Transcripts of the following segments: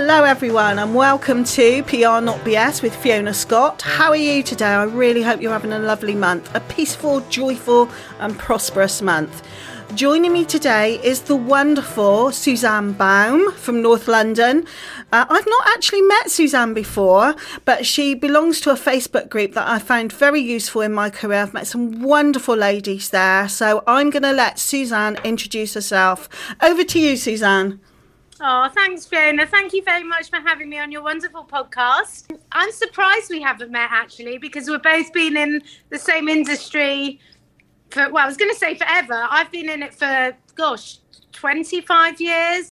Hello, everyone, and welcome to PR Not BS with Fiona Scott. How are you today? I really hope you're having a lovely month, a peaceful, joyful, and prosperous month. Joining me today is the wonderful Suzanne Baum from North London. Uh, I've not actually met Suzanne before, but she belongs to a Facebook group that I found very useful in my career. I've met some wonderful ladies there. So I'm going to let Suzanne introduce herself. Over to you, Suzanne. Oh, thanks, Fiona. Thank you very much for having me on your wonderful podcast. I'm surprised we haven't met actually because we've both been in the same industry for, well, I was going to say forever. I've been in it for, gosh, 25 years.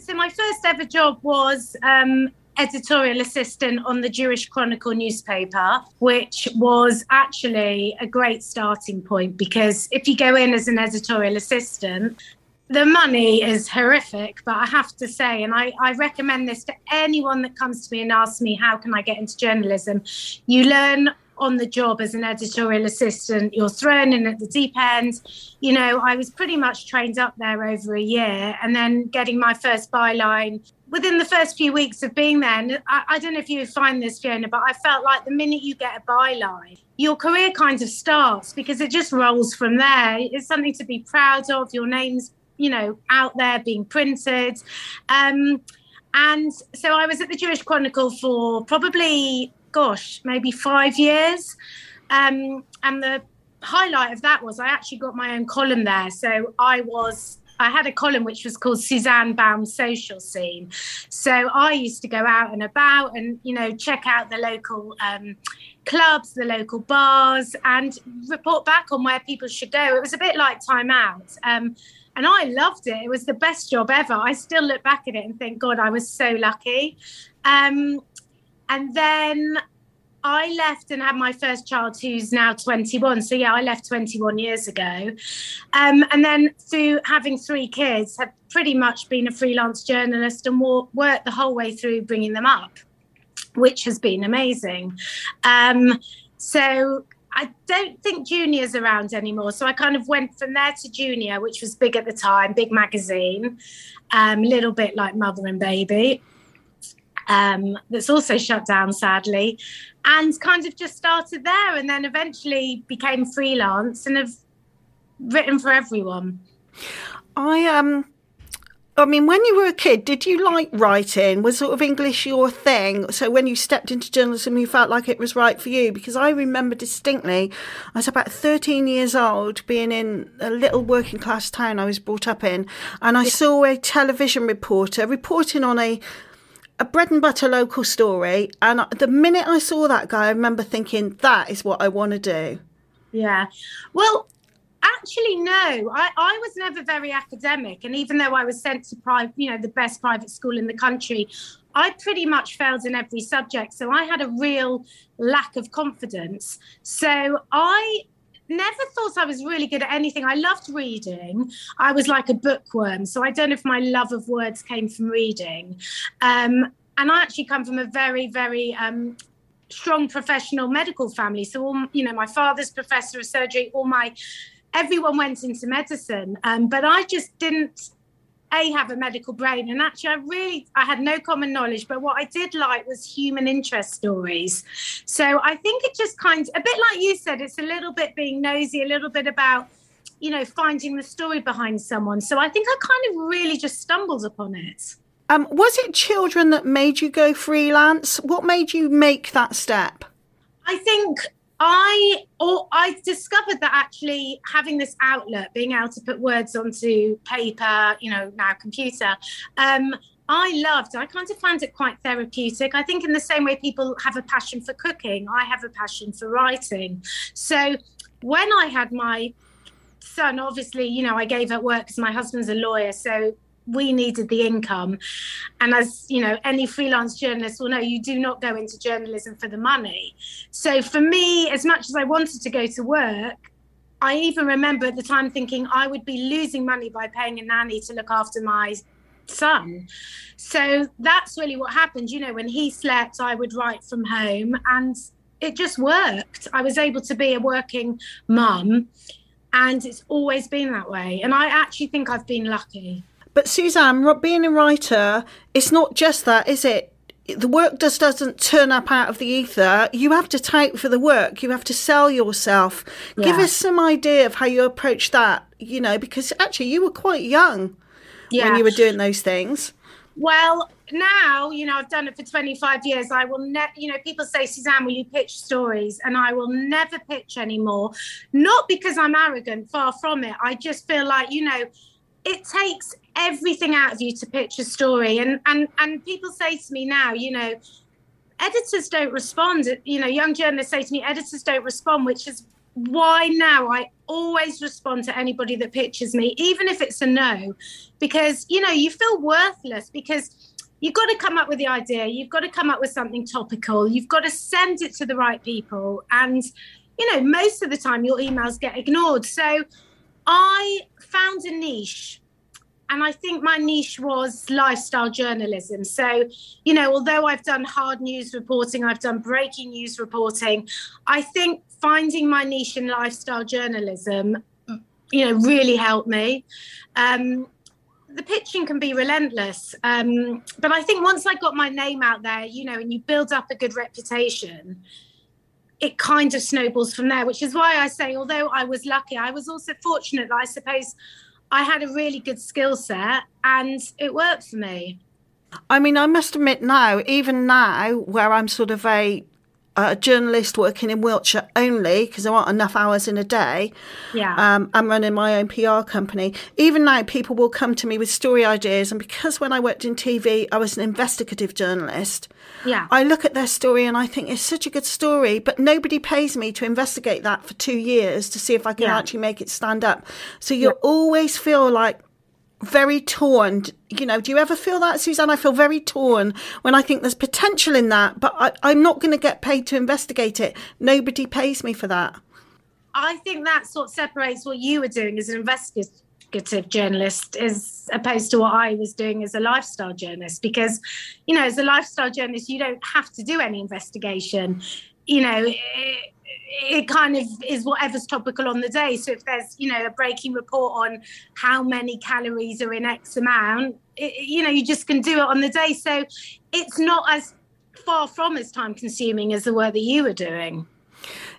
So my first ever job was um, editorial assistant on the Jewish Chronicle newspaper, which was actually a great starting point because if you go in as an editorial assistant, the money is horrific, but I have to say, and I, I recommend this to anyone that comes to me and asks me, how can I get into journalism? You learn on the job as an editorial assistant. You're thrown in at the deep end. You know, I was pretty much trained up there over a year and then getting my first byline within the first few weeks of being there. And I, I don't know if you find this, Fiona, but I felt like the minute you get a byline, your career kind of starts because it just rolls from there. It's something to be proud of. Your name's, you know, out there being printed. Um, and so I was at the Jewish Chronicle for probably gosh, maybe five years. Um, and the highlight of that was I actually got my own column there. So I was I had a column which was called Suzanne Baum's Social Scene. So I used to go out and about and, you know, check out the local um, clubs, the local bars, and report back on where people should go. It was a bit like Time Out. Um, and I loved it. It was the best job ever. I still look back at it and think, God, I was so lucky. Um, and then I left and had my first child, who's now 21. So, yeah, I left 21 years ago. Um, and then, through having three kids, have pretty much been a freelance journalist and worked the whole way through bringing them up, which has been amazing. Um, so, I don't think Junior's around anymore. So, I kind of went from there to Junior, which was big at the time, big magazine, a um, little bit like Mother and Baby um, that's also shut down, sadly, and kind of just started there and then eventually became freelance and have written for everyone. I um I mean, when you were a kid, did you like writing? Was sort of English your thing? So when you stepped into journalism, you felt like it was right for you? Because I remember distinctly, I was about 13 years old, being in a little working class town I was brought up in, and I saw a television reporter reporting on a a bread and butter local story. And the minute I saw that guy, I remember thinking, that is what I want to do. Yeah. Well, actually, no. I, I was never very academic. And even though I was sent to private, you know, the best private school in the country, I pretty much failed in every subject. So I had a real lack of confidence. So I never thought I was really good at anything. I loved reading. I was like a bookworm. So I don't know if my love of words came from reading. Um, and I actually come from a very, very um, strong professional medical family. So, all, you know, my father's professor of surgery, all my, everyone went into medicine. Um, but I just didn't a have a medical brain and actually i really i had no common knowledge but what i did like was human interest stories. So i think it just kind of a bit like you said it's a little bit being nosy a little bit about you know finding the story behind someone. So i think i kind of really just stumbled upon it. Um, was it children that made you go freelance? What made you make that step? I think I or I discovered that actually having this outlet, being able to put words onto paper, you know, now computer, um, I loved. I kind of found it quite therapeutic. I think in the same way people have a passion for cooking, I have a passion for writing. So when I had my son, obviously, you know, I gave up work because my husband's a lawyer, so we needed the income. And as you know any freelance journalist will know you do not go into journalism for the money. So for me as much as i wanted to go to work i even remember at the time thinking i would be losing money by paying a nanny to look after my son. So that's really what happened. You know when he slept i would write from home and it just worked. I was able to be a working mum and it's always been that way. And i actually think i've been lucky But Suzanne, being a writer, it's not just that, is it? the work just doesn't turn up out of the ether. You have to type for the work. You have to sell yourself. Yeah. Give us some idea of how you approach that, you know, because actually you were quite young yeah. when you were doing those things. Well, now, you know, I've done it for 25 years. I will never, you know, people say, Suzanne, will you pitch stories? And I will never pitch anymore. Not because I'm arrogant, far from it. I just feel like, you know, it takes everything out of you to pitch a story. And and and people say to me now you know editors don't respond. You know young journalists say to me editors don't respond which is why now i always respond to anybody that pitches me even if it's a no because you know you feel worthless because you've got to come up with the idea you've got to come up with something topical you've got to send it to the right people. And you know most of the time your emails get ignored. So i found a niche and I think my niche was lifestyle journalism. So, you know, although I've done hard news reporting, I've done breaking news reporting, I think finding my niche in lifestyle journalism, you know, really helped me. Um, the pitching can be relentless. Um, but I think once I got my name out there, you know, and you build up a good reputation, it kind of snowballs from there, which is why I say, although I was lucky, I was also fortunate that I suppose I had a really good skill set and it worked for me. I mean, I must admit now, even now, where I'm sort of a a journalist working in Wiltshire only because there aren't enough hours in a day. Yeah. Um, I'm running my own PR company. Even now, people will come to me with story ideas. And because when I worked in TV, I was an investigative journalist, yeah. I look at their story and I think it's such a good story, but nobody pays me to investigate that for two years to see if I can yeah. actually make it stand up. So you yeah. always feel like, very torn. You know, do you ever feel that, Suzanne? I feel very torn when I think there's potential in that, but I, am not going to get paid to investigate it. Nobody pays me for that. I think that's what separates what you were doing as an investigative journalist as opposed to what I was doing as a lifestyle journalist. Because, you know, as a lifestyle journalist, you don't have to do any investigation. You know, it, it kind of is whatever's topical on the day. So if there's, you know, a breaking report on how many calories are in X amount, it, you know, you just can do it on the day. So it's not as far from as time consuming as the work that you were doing.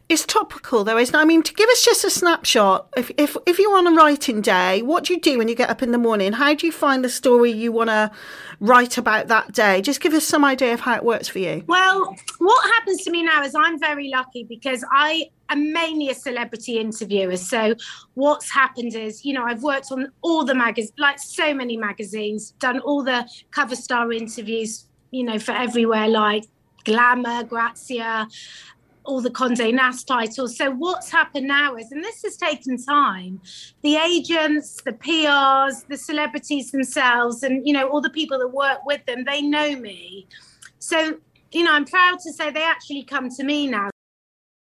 It's topical though, isn't it? I mean, to give us just a snapshot, if, if, if you're on a writing day, what do you do when you get up in the morning? How do you find the story you want to write about that day? Just give us some idea of how it works for you. Well, what happens to me now is I'm very lucky because I am mainly a celebrity interviewer. So what's happened is, you know, I've worked on all the magazines, like so many magazines, done all the cover star interviews, you know, for everywhere, like Glamour, Grazia, all the Condé Nast titles. So what's happened now is, and this has taken time, the agents, the PRs, the celebrities themselves, and you know all the people that work with them, they know me. So you know, I'm proud to say they actually come to me now.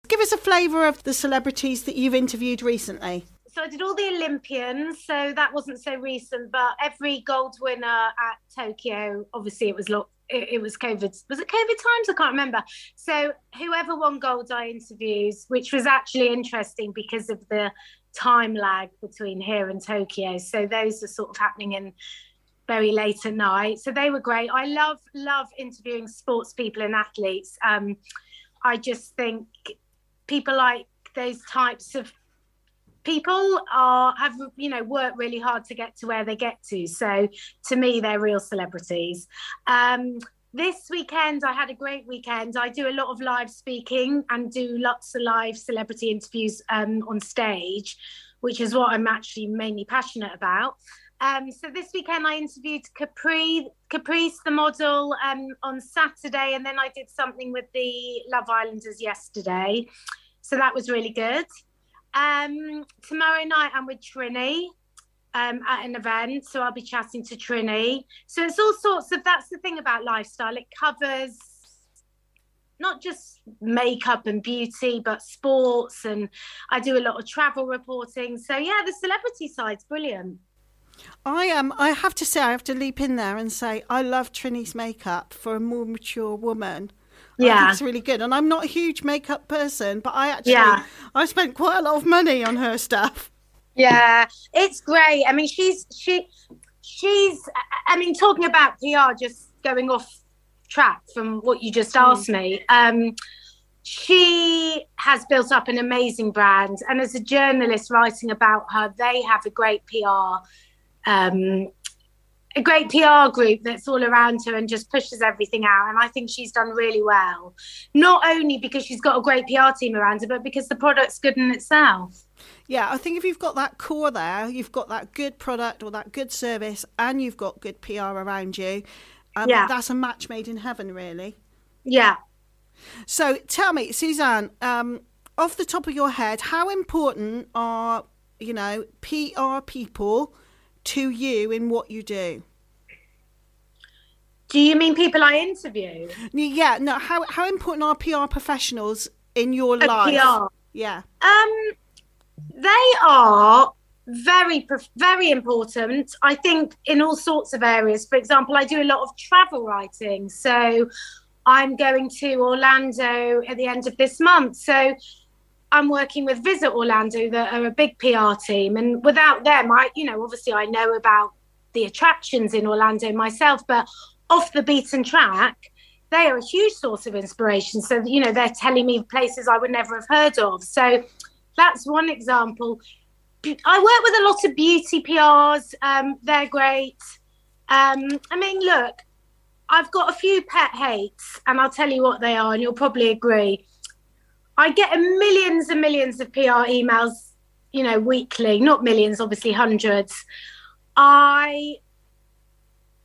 Give us a flavour of the celebrities that you've interviewed recently. So I did all the Olympians, so that wasn't so recent, but every gold winner at Tokyo, obviously it was locked it, it, was COVID. Was it COVID times? I can't remember. So whoever won gold, I interviews, which was actually interesting because of the time lag between here and Tokyo. So those are sort of happening in very late at night. So they were great. I love love interviewing sports people and athletes. Um, I just think people like those types of people are have you know worked really hard to get to where they get to so to me they're real celebrities um, this weekend i had a great weekend i do a lot of live speaking and do lots of live celebrity interviews um, on stage which is what i'm actually mainly passionate about um, so this weekend I interviewed Capri, Caprice, the model, um, on Saturday, and then I did something with the Love Islanders yesterday. So that was really good. Um, tomorrow night I'm with Trinny um, at an event, so I'll be chatting to Trinny. So it's all sorts of. That's the thing about lifestyle. It covers not just makeup and beauty, but sports, and I do a lot of travel reporting. So yeah, the celebrity side's brilliant. I am. Um, I have to say, I have to leap in there and say, I love Trinny's makeup for a more mature woman yeah, it's really good. And I'm not a huge makeup person, but I actually yeah. I spent quite a lot of money on her stuff. Yeah, it's great. I mean, she's she she's, I mean, talking about PR, just going off track from what you just asked mm. me. Um, she has built up an amazing brand, and as a journalist writing about her, they have a great PR um, a great PR group that's all around her and just pushes everything out. And I think she's done really well, not only because she's got a great PR team around her, but because the product's good in itself. Yeah, I think if you've got that core there, you've got that good product or that good service, and you've got good PR around you. Um, yeah. that's a match made in heaven, really. Yeah. So tell me, Suzanne, um, off the top of your head, how important are you know PR people? to you in what you do? Do you mean people I interview? Yeah, no. How how important are PR professionals in your A life? PR. Yeah. Um, they are very very important. I think in all sorts of areas. For example, I do a lot of travel writing, so I'm going to Orlando at the end of this month. So I'm working with Visit Orlando that are a big PR team, and without them, I, you know, obviously I know about the attractions in Orlando myself, but off the beaten track, they are a huge source of inspiration. So, you know, they're telling me places I would never have heard of. So that's one example. I work with a lot of beauty PRs. Um, they're great. Um, I mean, look, I've got a few pet hates, and I'll tell you what they are, and you'll probably agree. I get millions and millions of PR emails, you know, weekly, not millions, obviously hundreds. I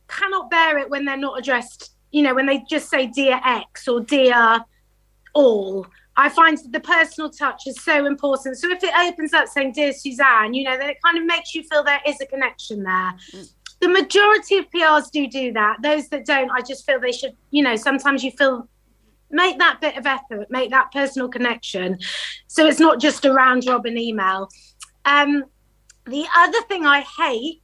cannot bear it when they're not addressed, you know, when they just say dear X or dear all. I find the personal touch is so important. So if it opens up saying dear Suzanne, you know, then it kind of makes you feel there is a connection there. Mm. The majority of PRs do do that. Those that don't, I just feel they should, you know, sometimes you feel make that bit of effort, make that personal connection. So it's not just a round robin email. Um, the other thing I hate.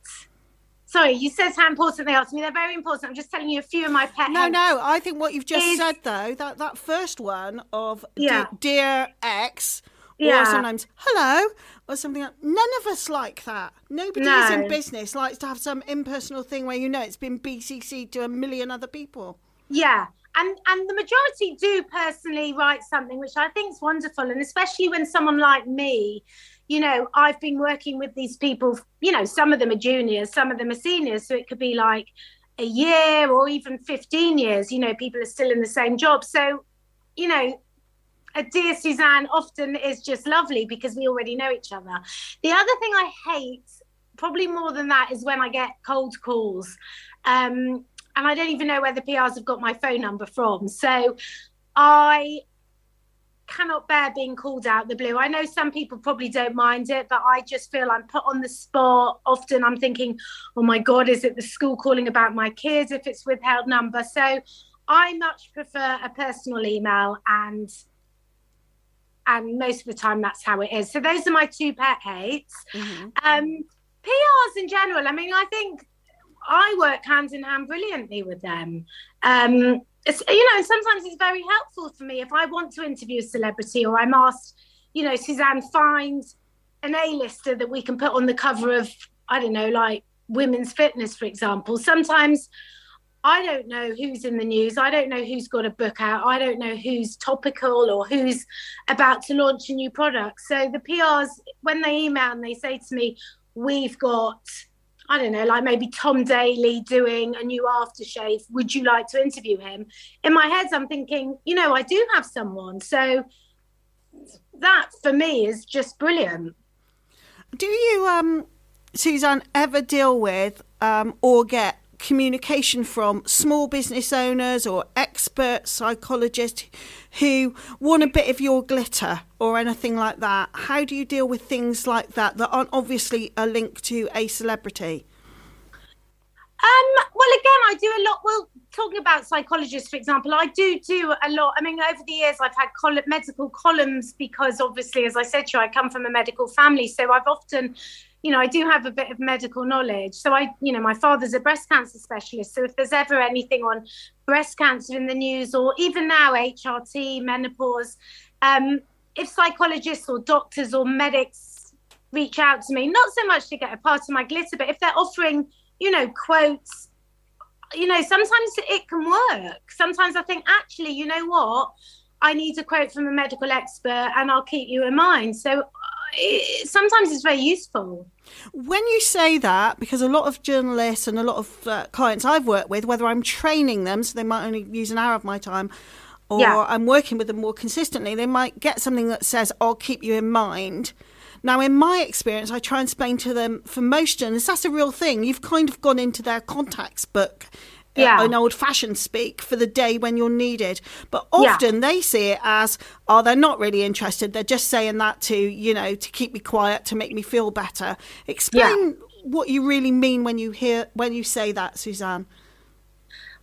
Sorry, you said how important they are to me. They're very important. I'm just telling you a few of my pet. No, no. I think what you've just is, said though, that that first one of yeah. dear X, yeah. or sometimes hello, or something. Like, none of us like that. Nobody no. in business likes to have some impersonal thing where you know it's been BCC to a million other people. Yeah, and and the majority do personally write something which i think is wonderful and especially when someone like me you know i've been working with these people you know some of them are juniors some of them are seniors so it could be like a year or even 15 years you know people are still in the same job. So you know a dear suzanne often is just lovely because we already know each other. The other thing i hate probably more than that is when i get cold calls. Um, and I don't even know where the PRs have got my phone number from. So I cannot bear being called out the blue. I know some people probably don't mind it, but I just feel I'm put on the spot. Often I'm thinking, oh my God, is it the school calling about my kids if it's withheld number? So I much prefer a personal email and and most of the time that's how it is. So those are my two pet hates. Mm-hmm. Um, PRs in general, I mean, I think I work hand in hand brilliantly with them. Um, it's, you know, sometimes it's very helpful for me if I want to interview a celebrity or I'm asked, you know, Suzanne, find an A-lister that we can put on the cover of, I don't know, like Women's Fitness, for example. Sometimes I don't know who's in the news. I don't know who's got a book out. I don't know who's topical or who's about to launch a new product. So the PRs, when they email and they say to me, we've got I don't know, like maybe Tom Daley doing a new aftershave. Would you like to interview him? In my head, I'm thinking, you know, I do have someone. So that for me is just brilliant. Do you, um, Suzanne, ever deal with um, or get communication from small business owners or expert psychologists who want a bit of your glitter or anything like that? How do you deal with things like that that aren't obviously a link to a celebrity? Um, well, again, I do a lot. Well, talking about psychologists, for example, I do do a lot. I mean, over the years, I've had col- medical columns because, obviously, as I said to you, I come from a medical family. So I've often you know, I do have a bit of medical knowledge. So I, you know, my father's a breast cancer specialist. So if there's ever anything on breast cancer in the news, or even now HRT, menopause, um, if psychologists or doctors or medics reach out to me, not so much to get a part of my glitter, but if they're offering you know, quotes, you know, sometimes it can work. Sometimes I think, actually, you know what? I need a quote from a medical expert and I'll keep you in mind. So it, sometimes it's very useful. When you say that, because a lot of journalists and a lot of uh, clients I've worked with, whether I'm training them, so they might only use an hour of my time, or yeah. I'm working with them more consistently, they might get something that says, I'll keep you in mind. Now, in my experience, I try and explain to them for most journalists, that's a real thing. You've kind of gone into their contacts book yeah. an old fashioned speak for the day when you're needed. But often yeah. they see it as, oh, they're not really interested. They're just saying that to, you know, to keep me quiet, to make me feel better. Explain yeah. what you really mean when you hear when you say that, Suzanne.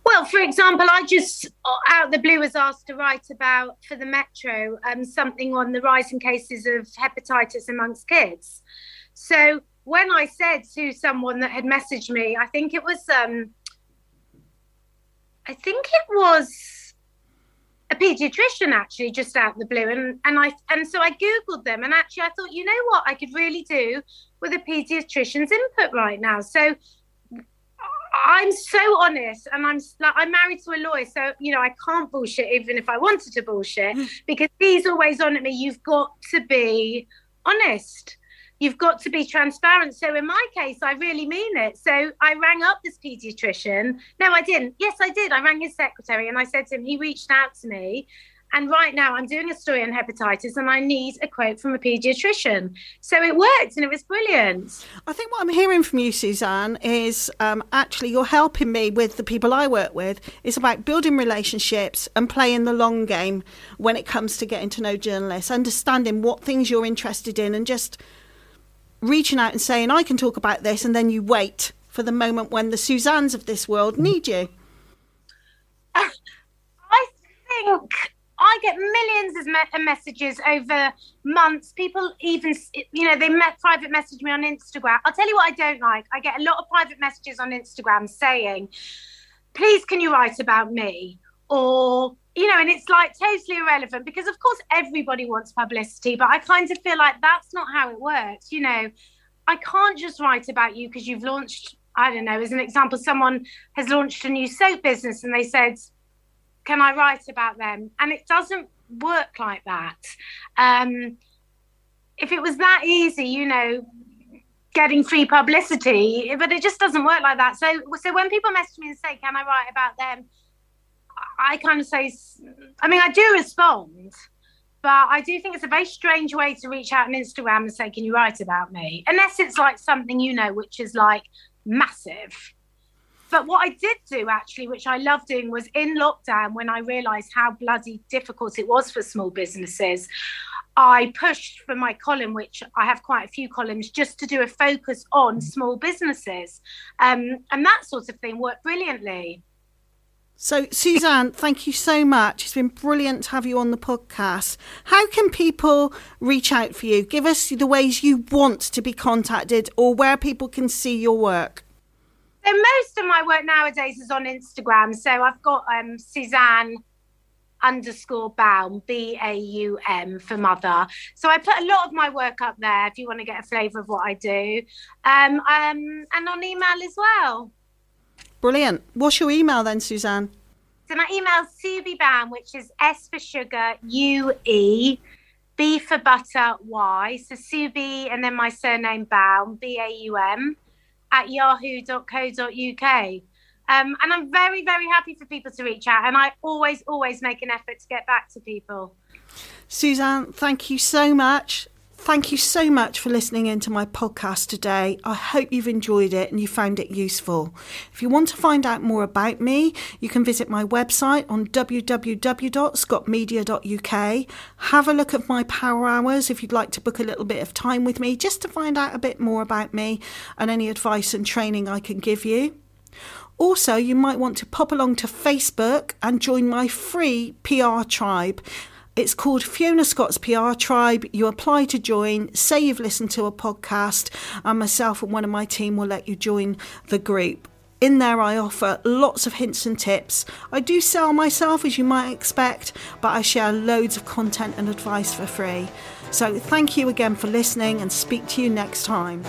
Well, for example, I just uh, out the blue was asked to write about for the Metro um, something on the rising cases of hepatitis amongst kids. So when I said to someone that had messaged me, I think it was um, I think it was a pediatrician actually just out the blue and and I and so I googled them and actually I thought you know what? I could really do with a pediatrician's input right now. So I'm so honest and I'm like I'm married to a lawyer so you know I can't bullshit even if I wanted to bullshit mm. because he's always on at me you've got to be honest you've got to be transparent. So in my case, I really mean it. So I rang up this pediatrician. No, I didn't. Yes, I did. I rang his secretary and I said to him, he reached out to me. And right now, I'm doing a story on hepatitis and I need a quote from a pediatrician. So it worked and it was brilliant. I think what I'm hearing from you, Suzanne, is um, actually you're helping me with the people I work with. It's about building relationships and playing the long game when it comes to getting to know journalists, understanding what things you're interested in and just reaching out and saying, I can talk about this, and then you wait for the moment when the Suzannes of this world need you? Uh, I think I get millions of messages over months. People even, you know, they private message me on Instagram. I'll tell you what I don't like. I get a lot of private messages on Instagram saying, please, can you write about me? Or you know, and it's like totally irrelevant because, of course, everybody wants publicity, but I kind of feel like that's not how it works. You know, I can't just write about you because you've launched, I don't know, as an example, someone has launched a new soap business and they said, Can I write about them? And it doesn't work like that. Um, if it was that easy, you know, getting free publicity, but it just doesn't work like that. So, so when people message me and say, "Can I write about them?" I kind of say, I mean, I do respond, but I do think it's a very strange way to reach out on Instagram and say, Can you write about me? Unless it's like something you know, which is like massive. But what I did do actually, which I love doing, was in lockdown when I realized how bloody difficult it was for small businesses. I pushed for my column, which I have quite a few columns, just to do a focus on small businesses. Um, and that sort of thing worked brilliantly. So, Suzanne, thank you so much. It's been brilliant to have you on the podcast. How can people reach out for you? Give us the ways you want to be contacted or where people can see your work. So, most of my work nowadays is on Instagram. So, I've got um, Suzanne underscore Baum, B A U M for mother. So, I put a lot of my work up there if you want to get a flavour of what I do. Um, um, and on email as well. Brilliant. What's your email then, Suzanne? So my email is suebybaum, which is S for sugar, U E, B for butter, Y. So Sueby and then my surname Baum, B A U M, at yahoo.co.uk. Um, and I'm very, very happy for people to reach out. And I always, always make an effort to get back to people. Suzanne, thank you so much. Thank you so much for listening into my podcast today. I hope you've enjoyed it and you found it useful. If you want to find out more about me, you can visit my website on www.scottmedia.uk. Have a look at my power hours if you'd like to book a little bit of time with me just to find out a bit more about me and any advice and training I can give you. Also, you might want to pop along to Facebook and join my free PR tribe. It's called Fiona Scott's PR Tribe. You apply to join, say you've listened to a podcast, and myself and one of my team will let you join the group. In there, I offer lots of hints and tips. I do sell myself, as you might expect, but I share loads of content and advice for free. So, thank you again for listening and speak to you next time.